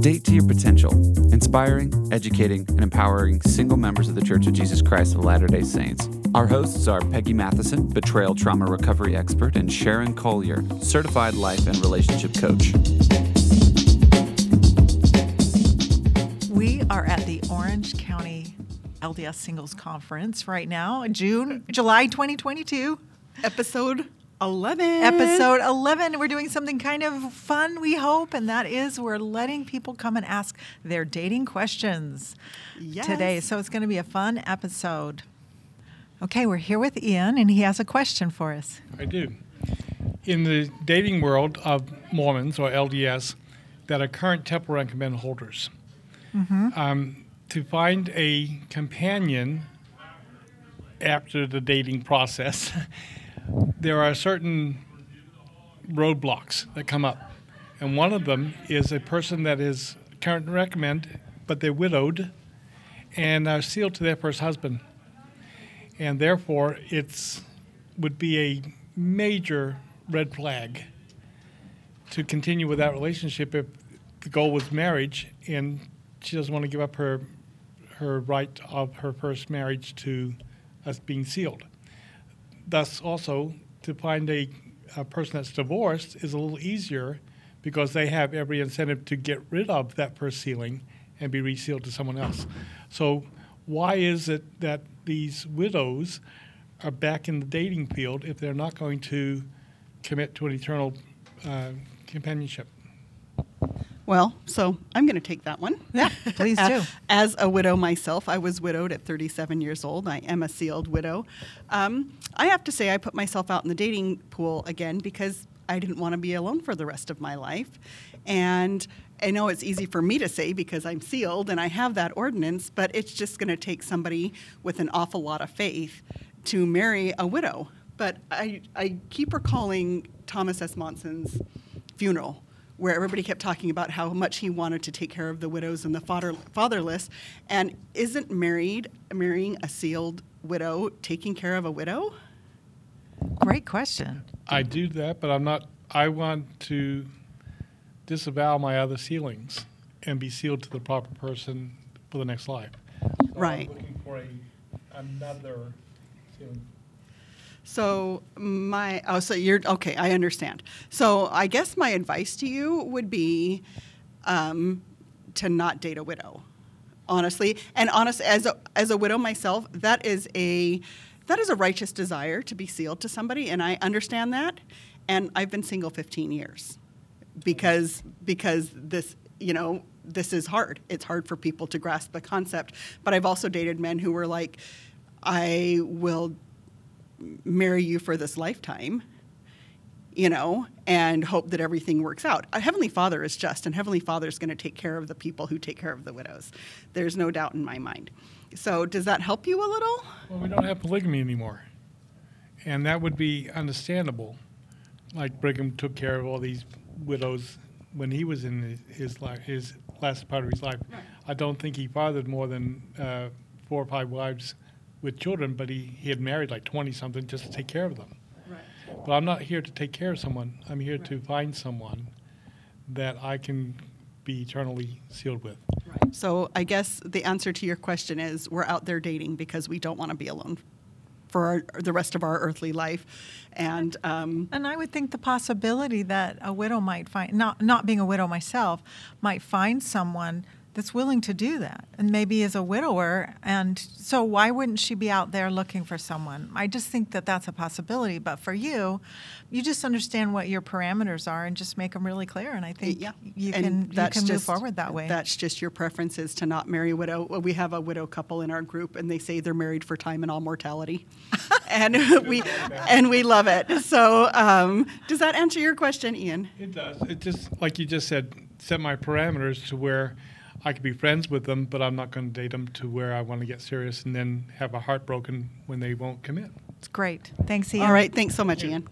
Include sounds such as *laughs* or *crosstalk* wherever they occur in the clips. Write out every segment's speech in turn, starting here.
Date to Your Potential, inspiring, educating, and empowering single members of the Church of Jesus Christ of Latter day Saints. Our hosts are Peggy Matheson, betrayal trauma recovery expert, and Sharon Collier, certified life and relationship coach. We are at the Orange County LDS Singles Conference right now, June, July 2022. Episode 11. Episode 11. We're doing something kind of fun, we hope, and that is we're letting people come and ask their dating questions Yes. today. So it's going to be a fun episode. Okay, we're here with Ian, and he has a question for us. I do. In the dating world of Mormons or LDS that are current Temple Recommend holders, um, to find a companion after the dating process, *laughs* there are certain roadblocks that come up. And one of them is a person that is current recommend, but they're widowed and are sealed to their first husband and therefore it's would be a major red flag to continue with that relationship if the goal was marriage and she doesn't want to give up her her right of her first marriage to us being sealed. Thus, also to find a, a person that's divorced is a little easier because they have every incentive to get rid of that first sealing and be resealed to someone else. So, why is it that these widows are back in the dating field if they're not going to commit to an eternal uh, companionship? Well, so I'm going to take that one. Yeah, please do. *laughs* As a widow myself, I was widowed at 37 years old. I am a sealed widow. Um, I have to say, I put myself out in the dating pool again because I didn't want to be alone for the rest of my life. And I know it's easy for me to say because I'm sealed and I have that ordinance, but it's just going to take somebody with an awful lot of faith to marry a widow. But I, I keep recalling Thomas S. Monson's funeral where everybody kept talking about how much he wanted to take care of the widows and the father, fatherless. And isn't married marrying a sealed widow taking care of a widow? Great question. I do that, but I'm not. I want to disavow my other sealings and be sealed to the proper person for the next life. So Right. I'm looking for a, another sealing. So my oh, so you're okay. I understand. So I guess my advice to you would be um, to not date a widow, honestly. And honest as a, as a widow myself, that is a that is a righteous desire to be sealed to somebody, and I understand that. And I've been single 15 years because because this you know this is hard. It's hard for people to grasp the concept. But I've also dated men who were like, I will marry you for this lifetime, you know, and hope that everything works out. A Heavenly Father is just, and Heavenly Father is going to take care of the people who take care of the widows. There's no doubt in my mind. So, does that help you a little? Well, we don't have polygamy anymore, and that would be understandable. Like Brigham took care of all these widows when he was in his, his life, his last part of his life. I don't think he fathered more than uh, four or five wives with children, but he, he had married like twenty something just to take care of them. Right. But I'm not here to take care of someone. I'm here to find someone that I can be eternally sealed with. Right. So, I guess the answer to your question is we're out there dating because we don't want to be alone for our, the rest of our earthly life. And um, And I would think the possibility that a widow might find, not, not being a widow myself, might find someone that's willing to do that and maybe is a widower. And so why wouldn't she be out there looking for someone? I just think that that's a possibility. But for you, you just understand what your parameters are and just make them really clear. And I think yeah, you And can, you that's can move just- forward that way. That's just your preference is to not marry a widow. We have a widow couple in our group, and they say they're married for time and all mortality, *laughs* and we and we love it. So, um, does that answer your question, Ian? It does. It just, like you just said, set my parameters to where I could be friends with them, but I'm not going to date them to where I want to get serious and then have a heart broken when they won't commit. it's great. Thanks, Ian. All right. Thanks so much, Ian.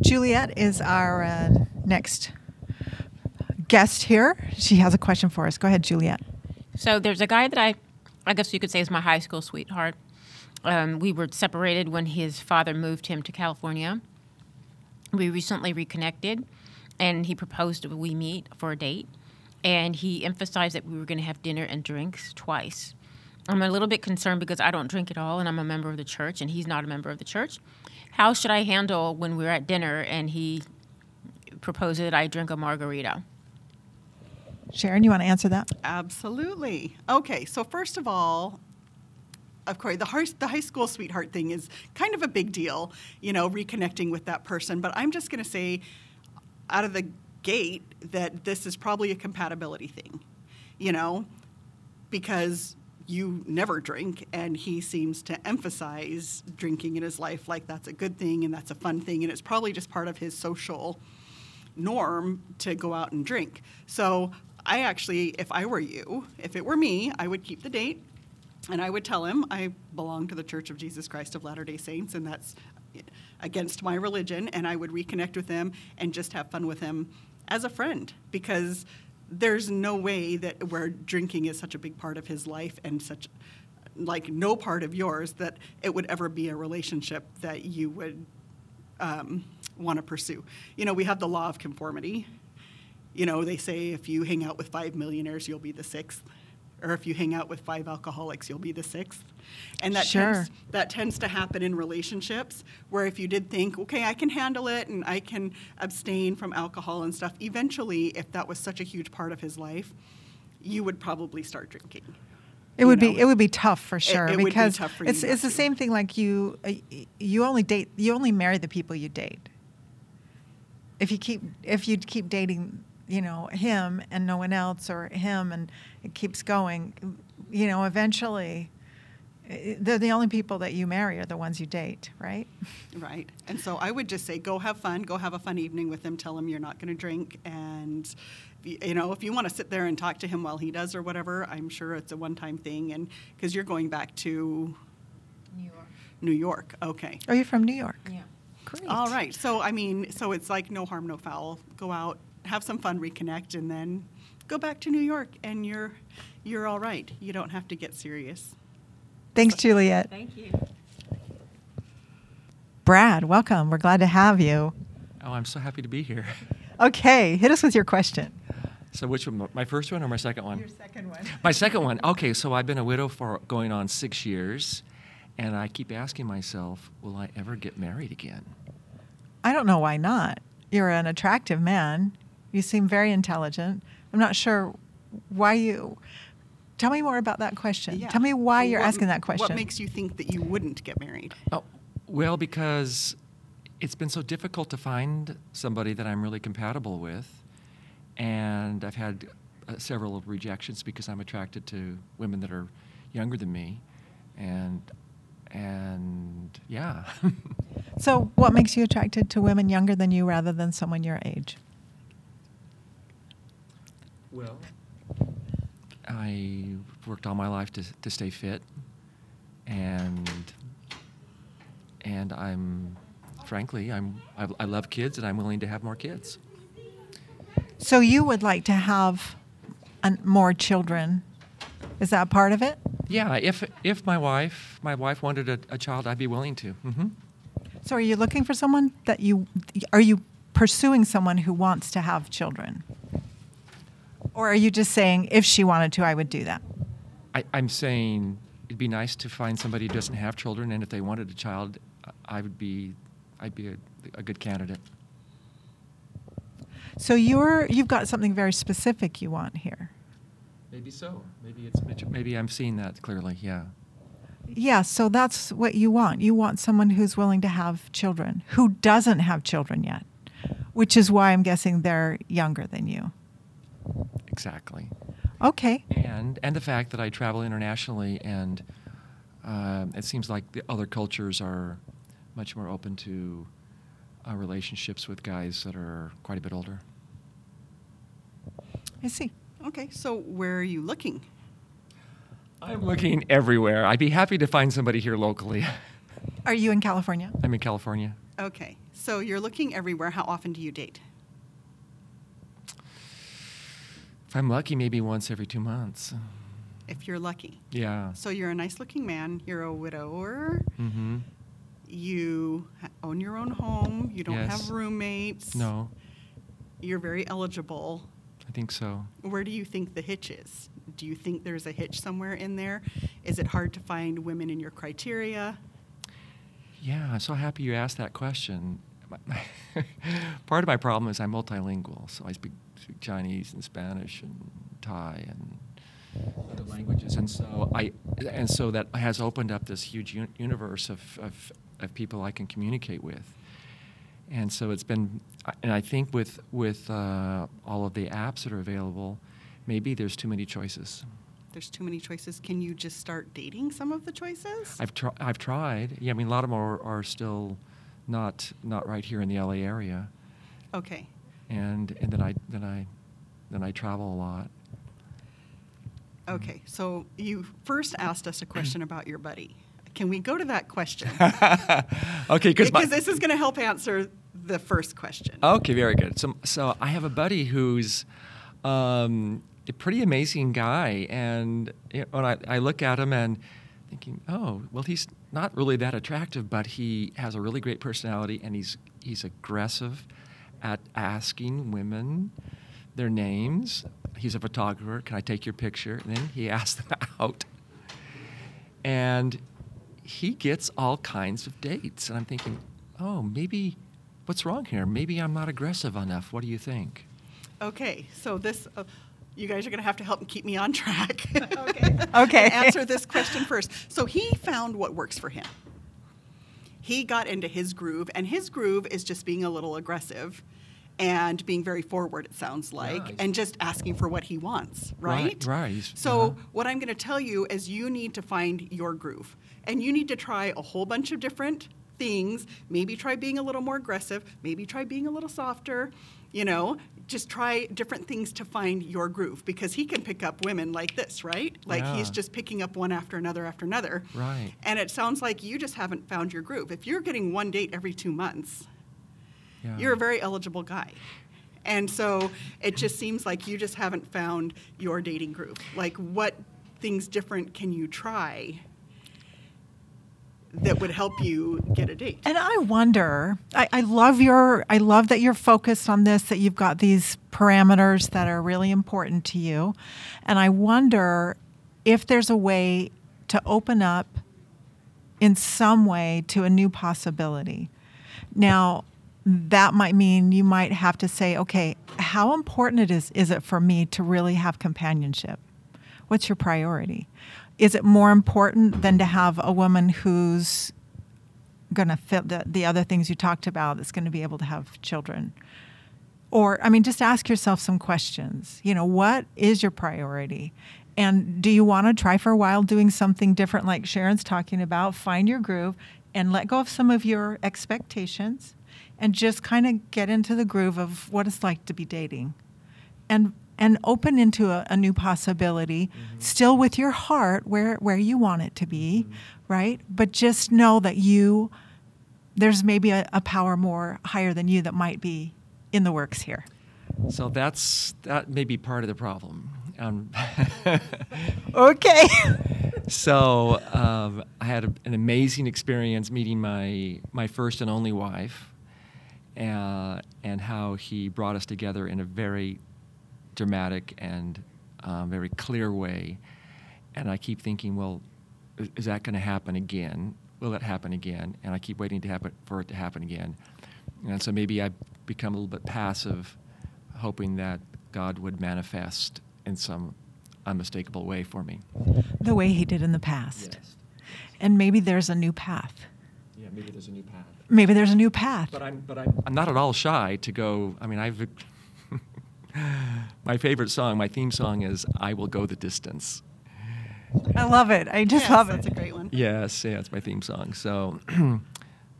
Juliet is our uh, next guest here. She has a question for us. Go ahead, Juliet. So there's a guy that I, I guess you could say is my high school sweetheart. Um, we were separated when his father moved him to California. We recently reconnected, and he proposed we meet for a date. And he emphasized that we were going to have dinner and drinks twice. I'm a little bit concerned because I don't drink at all, and I'm a member of the church, and he's not a member of the church. How should I handle when we're at dinner and he proposes that I drink a margarita? Sharon, you want to answer that? Absolutely. Okay, so first of all, of course, the high, the high school sweetheart thing is kind of a big deal, you know, reconnecting with that person. But I'm just going to say, out of the gate, that this is probably a compatibility thing, you know, because you never drink, and he seems to emphasize drinking in his life like that's a good thing and that's a fun thing, and it's probably just part of his social norm to go out and drink. So I actually, if I were you, if it were me, I would keep the date and I would tell him I belong to the Church of Jesus Christ of Latter day Saints and that's against my religion. And I would reconnect with him and just have fun with him as a friend because there's no way that where drinking is such a big part of his life and such like no part of yours that it would ever be a relationship that you would um, want to pursue. You know, we have the law of conformity. You know, they say if you hang out with five millionaires, you'll be the sixth. Or if you hang out with five alcoholics, you'll be the sixth. And that, Sure. tends, that tends to happen in relationships where if you did think, okay, I can handle it and I can abstain from alcohol and stuff, eventually, if that was such a huge part of his life, you would probably start drinking. It would You be it would be tough for sure it would be because tough for you it's it's the same thing like you uh, you only date you only marry the people you date. If you keep if you keep dating, you know, him and no one else or him and it keeps going, you know, eventually they're the only people that you marry are the ones you date, right? Right. And so I would just say, go have fun, go have a fun evening with him, tell him you're not going to drink. And, you know, if you want to sit there and talk to him while he does or whatever, I'm sure it's a one time thing. And because you're going back to New York. New York. Okay. Are you from New York? Yeah. Great. All right. So, I mean, so it's like no harm, no foul. Go out, have some fun, reconnect, and then go back to New York and you're, you're all right. You don't have to get serious. Thanks, Juliet. Thank you. Brad, welcome. We're glad to have you. Oh, I'm so happy to be here. Okay, hit us with your question. So, which one? My first one or my second one? Your second one. *laughs* My second one. Okay, so I've been a widow for going on six years, and I keep asking myself, will I ever get married again? I don't know why not. You're an attractive man. You seem very intelligent. I'm not sure why you. Tell me more about that question. Yeah. Tell me why you're What- asking that question. What makes you think that you wouldn't get married? Oh, well, because it's been so difficult to find somebody that I'm really compatible with, and I've had uh, several rejections because I'm attracted to women that are younger than me, and and yeah. *laughs* so, what makes you attracted to women younger than you rather than someone your age? Well, I worked all my life to, to stay fit, and and I'm frankly I'm I, I love kids and I'm willing to have more kids. So, you would like to have an, more children. Is that part of it? Yeah, if if my wife my wife wanted a, a child, I'd be willing to. Mm-hmm. So, are you looking for someone that you are you pursuing someone who wants to have children? Or are you just saying if she wanted to, I would do that? I, I'm saying it'd be nice to find somebody who doesn't have children, and if they wanted a child, I would be I'd be a, a good candidate. So you're you've got something very specific you want here. Maybe so. Maybe it's maybe I'm seeing that clearly. Yeah. Yeah, so that's what you want. You want someone who's willing to have children, who doesn't have children yet, which is why I'm guessing they're younger than you. Exactly. Okay. and and the fact that I travel internationally, and um, it seems like the other cultures are much more open to uh, relationships with guys that are quite a bit older. I see. Okay, so where are you looking? I'm looking everywhere. I'd be happy to find somebody here locally. Are you in California? I'm in California. Okay, so you're looking everywhere. How often do you date? If I'm lucky, maybe once every two months. If you're lucky. Yeah. So you're a nice looking man, you're a widower, Mm-hmm. you own your own home, you don't Yes. have roommates. No, You're very eligible. I think so. Where do you think the hitch is? Do you think there's a hitch somewhere in there? Is it hard to find women in your criteria? Yeah, I'm so happy you asked that question. *laughs* Part of my problem is I'm multilingual, so I speak, speak Chinese and Spanish and Thai and other languages, and so I and so that has opened up this huge un- universe of, of of people I can communicate with. And so it's been, and I think with with uh, all of the apps that are available, maybe there's too many choices. There's too many choices. Can you just start dating some of the choices? I've tried. I've tried. Yeah, I mean, a lot of them are, are still not not right here in the LA area, okay. And and then I then I then I travel a lot. Okay. So you first asked us a question about your buddy. Can we go to that question? *laughs* okay, because my- this is going to help answer the first question. Okay, very good. So, so I have a buddy who's um, a pretty amazing guy, and you know, when I, I look at him and thinking, oh, well, he's not really that attractive, but he has a really great personality, and he's he's aggressive at asking women their names. He's a photographer. Can I take your picture? And then he *laughs* asks them out, and he gets all kinds of dates. And I'm thinking, oh, maybe what's wrong here? Maybe I'm not aggressive enough. What do you think? Okay, so this, uh, you guys are going to have to help me keep me on track. *laughs* okay. *laughs* Okay. Answer this question first. So he found what works for him. He got into his groove, and his groove is just being a little aggressive and being very forward, it sounds like, Nice. and just asking for what he wants, Right, right? right. So, uh-huh. what I'm going to tell you is you need to find your groove, and you need to try a whole bunch of different things. Maybe try being a little more aggressive, maybe try being a little softer, you know, just try different things to find your groove because he can pick up women like this, right? Like he's just picking up one after another after another. Right. And it sounds like you just haven't found your groove. If you're getting one date every two months, Yeah. you're a very eligible guy. And so it just seems like you just haven't found your dating groove. Like, what things different can you try that would help you get a date? And I wonder, I, I love your, I love that you're focused on this, that you've got these parameters that are really important to you. And I wonder if there's a way to open up in some way to a new possibility. Now, that might mean you might have to say, okay, how important it is is it for me to really have companionship? What's your priority? Is it more important than to have a woman who's going to fit the, the other things you talked about that's going to be able to have children? Or, I mean, just ask yourself some questions. You know, what is your priority? And do you want to try for a while doing something different, like Sharon's talking about? Find your groove and let go of some of your expectations and just kind of get into the groove of what it's like to be dating and and open into a, a new possibility still with your heart where where you want it to be right? But just know that you there's maybe a, a power more higher than you that might be in the works here. So that's that may be part of the problem. Um, *laughs* okay. So um, I had a, an amazing experience meeting my my first and only wife, uh, and how he brought us together in a very dramatic and um, very clear way. And I keep thinking, well, is, is that going to happen again? Will it happen again? And I keep waiting to happen for it to happen again. And so maybe I become a little bit passive, hoping that God would manifest in some unmistakable way for me. the way he did in the past and maybe there's a new path Yeah, maybe there's a new path. maybe there's a new path But I'm, but I'm, I'm not at all shy to go. I mean, I've. *laughs* my favorite song, my theme song is "I Will Go the Distance." i love it i just Yes, love that's it a great one. Yes, yeah, it's my theme song. So, *clears throat*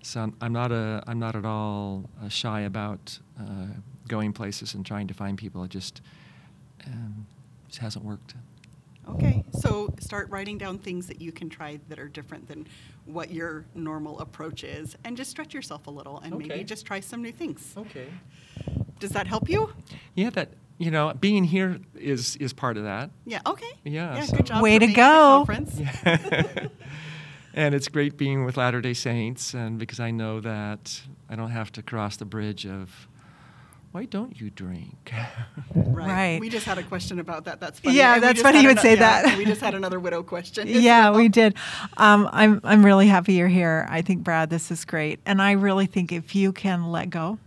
so I'm, I'm not a, I'm not at all uh, shy about uh, going places and trying to find people. It just, um, just hasn't worked. Okay, so start writing down things that you can try that are different than what your normal approach is, and just stretch yourself a little, and maybe just try some new things. Okay. Does that help you? Yeah, that you know, being here is is part of that. Yeah. Okay. Yeah, Yeah. so- Good job. Way for to being at the go. conference. *laughs* and it's great being with Latter Day Saints, and because I know that I don't have to cross the bridge of why don't you drink? *laughs* Right. We just had a question about that. That's funny. Yeah, And that's funny you would ano- say yeah, that. We just had another widow question. Yeah, well. we did. Um, I'm I'm really happy you're here. I think Brad, this is great, and I really think if you can let go,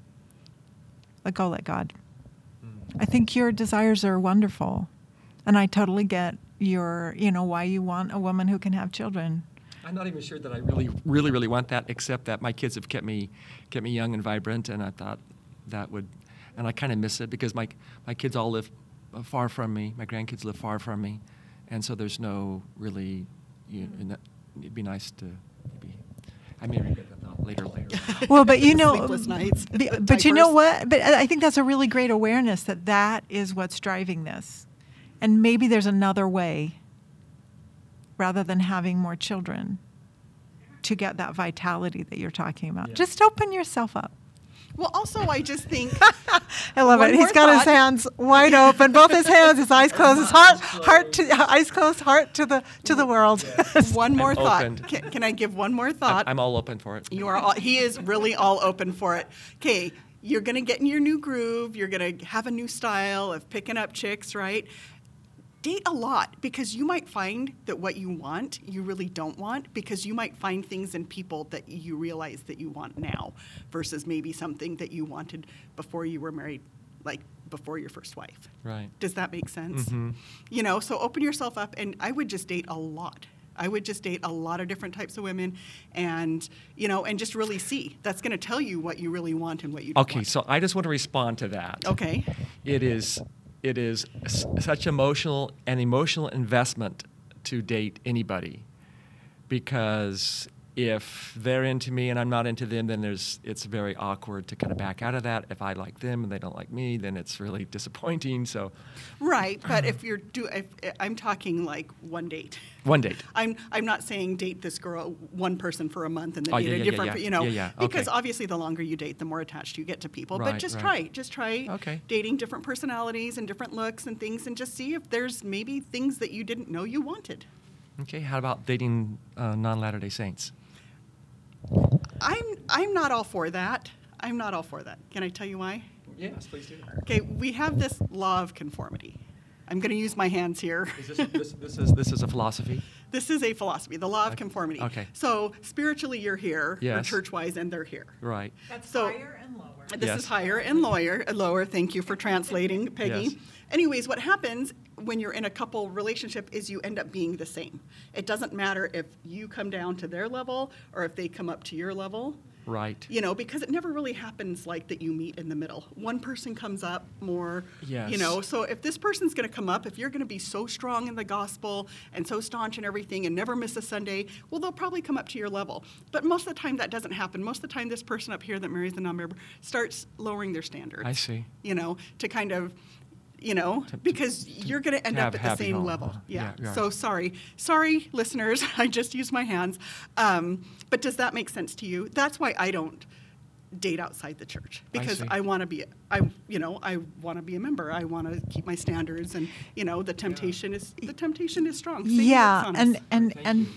let go, let God. I think your desires are wonderful, and I totally get your you know why you want a woman who can have children. I'm not even sure that I really, really, really want that, except that my kids have kept me, kept me young and vibrant, and I thought that would, and I kind of miss it because my my kids all live far from me. My grandkids live far from me, and so there's no really, you know, it'd be nice to maybe. I may regret that later, later. *laughs* Well, but you *laughs* know, Sleepless um, nights, be- but you know what? But I I think that's a really great awareness that that is what's driving this, and maybe there's another way. Rather than having more children, to get that vitality that you're talking about, Yeah. just open yourself up. Well, also, I just think *laughs* I love it. He's got his hands wide open, both his hands, his eyes closed, his heart, heart to eyes closed, heart to the to the world. *laughs* one more I'm thought. Can, can I give one more I'm, thought? I'm all open for it. You are all, he is really all open for it. Okay, you're going to get in your new groove. You're going to have a new style of picking up chicks, right? Date a lot because you might find that what you want, you really don't want because you might find things in people that you realize that you want now versus maybe something that you wanted before you were married, like before your first wife. Right. Does that make sense? Mhm. You know, so open yourself up, and I would just date a lot. I would just date a lot of different types of women, and you know, and just really see. That's going to tell you what you really want and what you don't Okay, want. so I just want to respond to that. okay, it is it is s- such emotional an emotional investment to date anybody because if they're into me and I'm not into them, then there's it's very awkward to kind of back out of that. If I like them and they don't like me, then it's really *laughs* disappointing. So, right. But if you're do, if, I'm talking like one date. one date. *laughs* I'm I'm not saying date this girl one person for a month and then Oh, date yeah, a yeah, different yeah, you know yeah, because obviously the longer you date the more attached you get to people but just right. try just try Okay. dating different personalities and different looks and things and just see if there's maybe things that you didn't know you wanted Okay, how about dating uh, non Latter day Saints? I'm I'm not all for that I'm not all for that can I tell you why Yes, please do. okay we have this law of conformity I'm going to use my hands here Is this, this, this, is, this is a philosophy? This is a philosophy, the law of conformity. Okay. So spiritually, you're here, or church-wise, and they're here. Right. That's So- higher and lower. This Yes. is higher and lower. uh, Lower. Thank you for translating, Peggy. Yes. Anyways, what happens when you're in a couple relationship is you end up being the same. It doesn't matter if you come down to their level or if they come up to your level. Right. You know, because it never really happens like that you meet in the middle. One person comes up more, you know, so if this person's going to come up, if you're going to be so strong in the gospel and so staunch in everything and never miss a Sunday, well, they'll probably come up to your level. But most of the time, that doesn't happen. Most of the time, this person up here that marries the non-member starts lowering their standards. I see. You know, to kind of, you know, To- to- because to- you're going to end up at the same home, level. Yeah. Yeah, yeah. So sorry, sorry, listeners. *laughs* I just used my hands. Um, but does that make sense to you? That's why I don't date outside the church because see. I, want to be I you know I want to be a member. I want to keep my standards and you know the temptation is the temptation is strong. Satan yeah works on and us. and and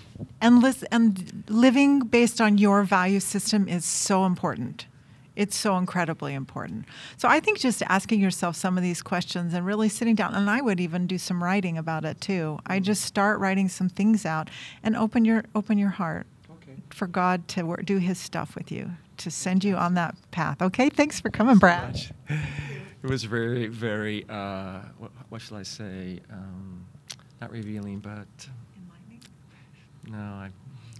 and listen, and living based on your value system is so important it's so incredibly important. So i think just asking yourself some of these questions and really sitting down and i would even do some writing about it too. I just start writing some things out and open your open your heart Okay. for god to work, do his stuff with you to send you on that path. Okay thanks for coming brad. Much. *laughs* It was very, very, uh, what, what shall I say? Um, not revealing, but no, I,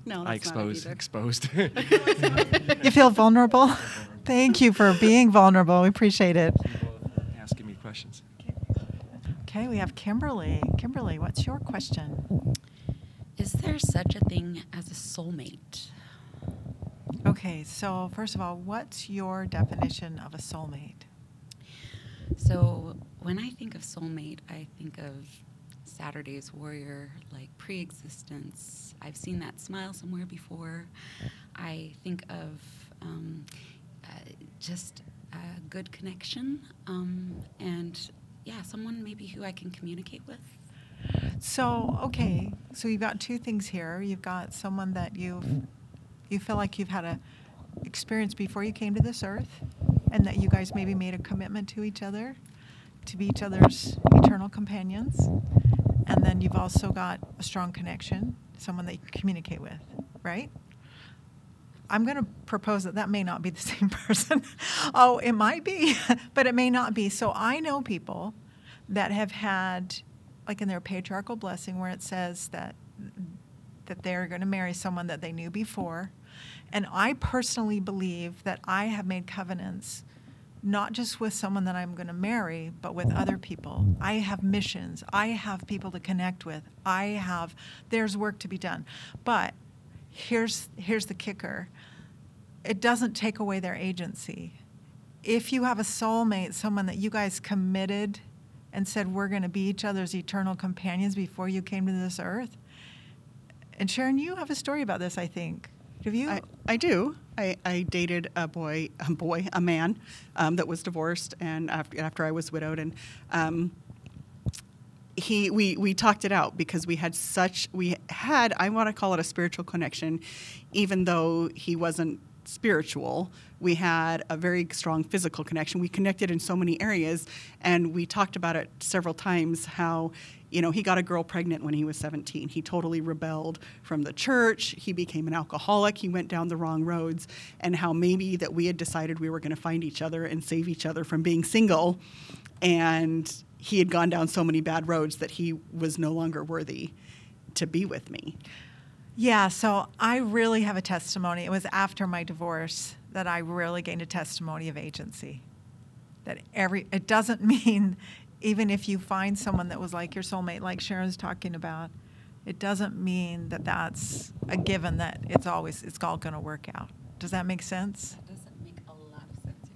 No, I that's not it exposed, exposed. *laughs* *laughs* you feel vulnerable *laughs* thank you for being vulnerable we appreciate it Asking me questions. Okay, we have Kimberly. Kimberly, what's your question? Is there such a thing as a soulmate? Okay, so first of all, what's your definition of a soulmate? So, when I think of soulmate, I think of Saturday's Warrior, like pre existence. I've seen that smile somewhere before. I think of um, uh, just a good connection um, and, yeah, someone maybe who I can communicate with. So, okay, so you've got two things here. You've got someone that you've, you feel like you've had a experience before you came to this earth, and that you guys maybe made a commitment to each other to be each other's eternal companions. And then you've also got a strong connection, someone that you communicate with, right? I'm going to propose that that may not be the *laughs* same person. oh, it might be, *laughs* but it may not be. So I know people that have had, like in their patriarchal blessing, where it says that that they're going to marry someone that they knew before. And I personally believe that I have made covenants not just with someone that I'm going to marry, but with other people. I have missions. I have people to connect with. I have there's work to be done. But here's here's the kicker. It doesn't take away their agency. If you have a soulmate, someone that you guys committed and said we're going to be each other's eternal companions before you came to this earth. And Sharon, you have a story about this, I think. Have you? I, I do. I, I dated a boy, a boy, a man um, that was divorced, and after, after I was widowed, and um, he we we talked it out because we had such we had I want to call it a spiritual connection, even though he wasn't spiritual. We had a very strong physical connection. We connected in so many areas, and we talked about it several times. How you know, he got a girl pregnant when he was 17. He totally rebelled from the church. He became an alcoholic. He went down the wrong roads. And how maybe that we had decided we were going to find each other and save each other from being single. And he had gone down so many bad roads that he was no longer worthy to be with me. Yeah, so I really have a testimony. It was after my divorce that I really gained a testimony of agency. That every it doesn't *laughs* mean even if you find someone that was like your soulmate, like Sharon's talking about, it doesn't mean that that's a given that it's always it's all going to work out. Does that make sense? That doesn't make a lot of sense.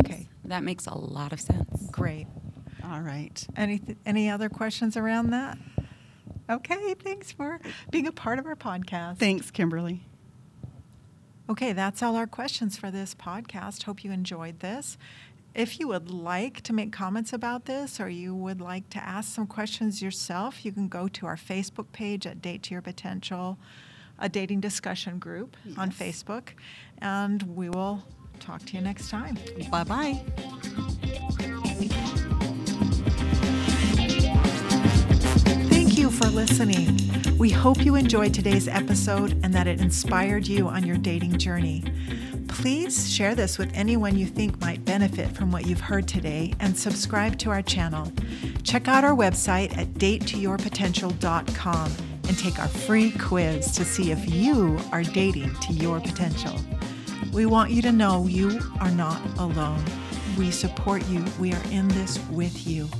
Okay, That makes a lot of sense. great. All right. Any any other questions around that? Okay, thanks for being a part of our podcast. Thanks, Kimberly. Okay, that's all our questions for this podcast. Hope you enjoyed this. If you would like to make comments about this or you would like to ask some questions yourself, you can go to our Facebook page at Date to Your Potential, a dating discussion group on Facebook, and we will talk to you next time. Bye bye. Thank you for listening. We hope you enjoyed today's episode and that it inspired you on your dating journey. Please share this with anyone you think might benefit from what you've heard today and subscribe to our channel. Check out our website at datetoyourpotential.com and take our free quiz to see if you are dating to your potential. We want you to know you are not alone. We support you. We are in this with you.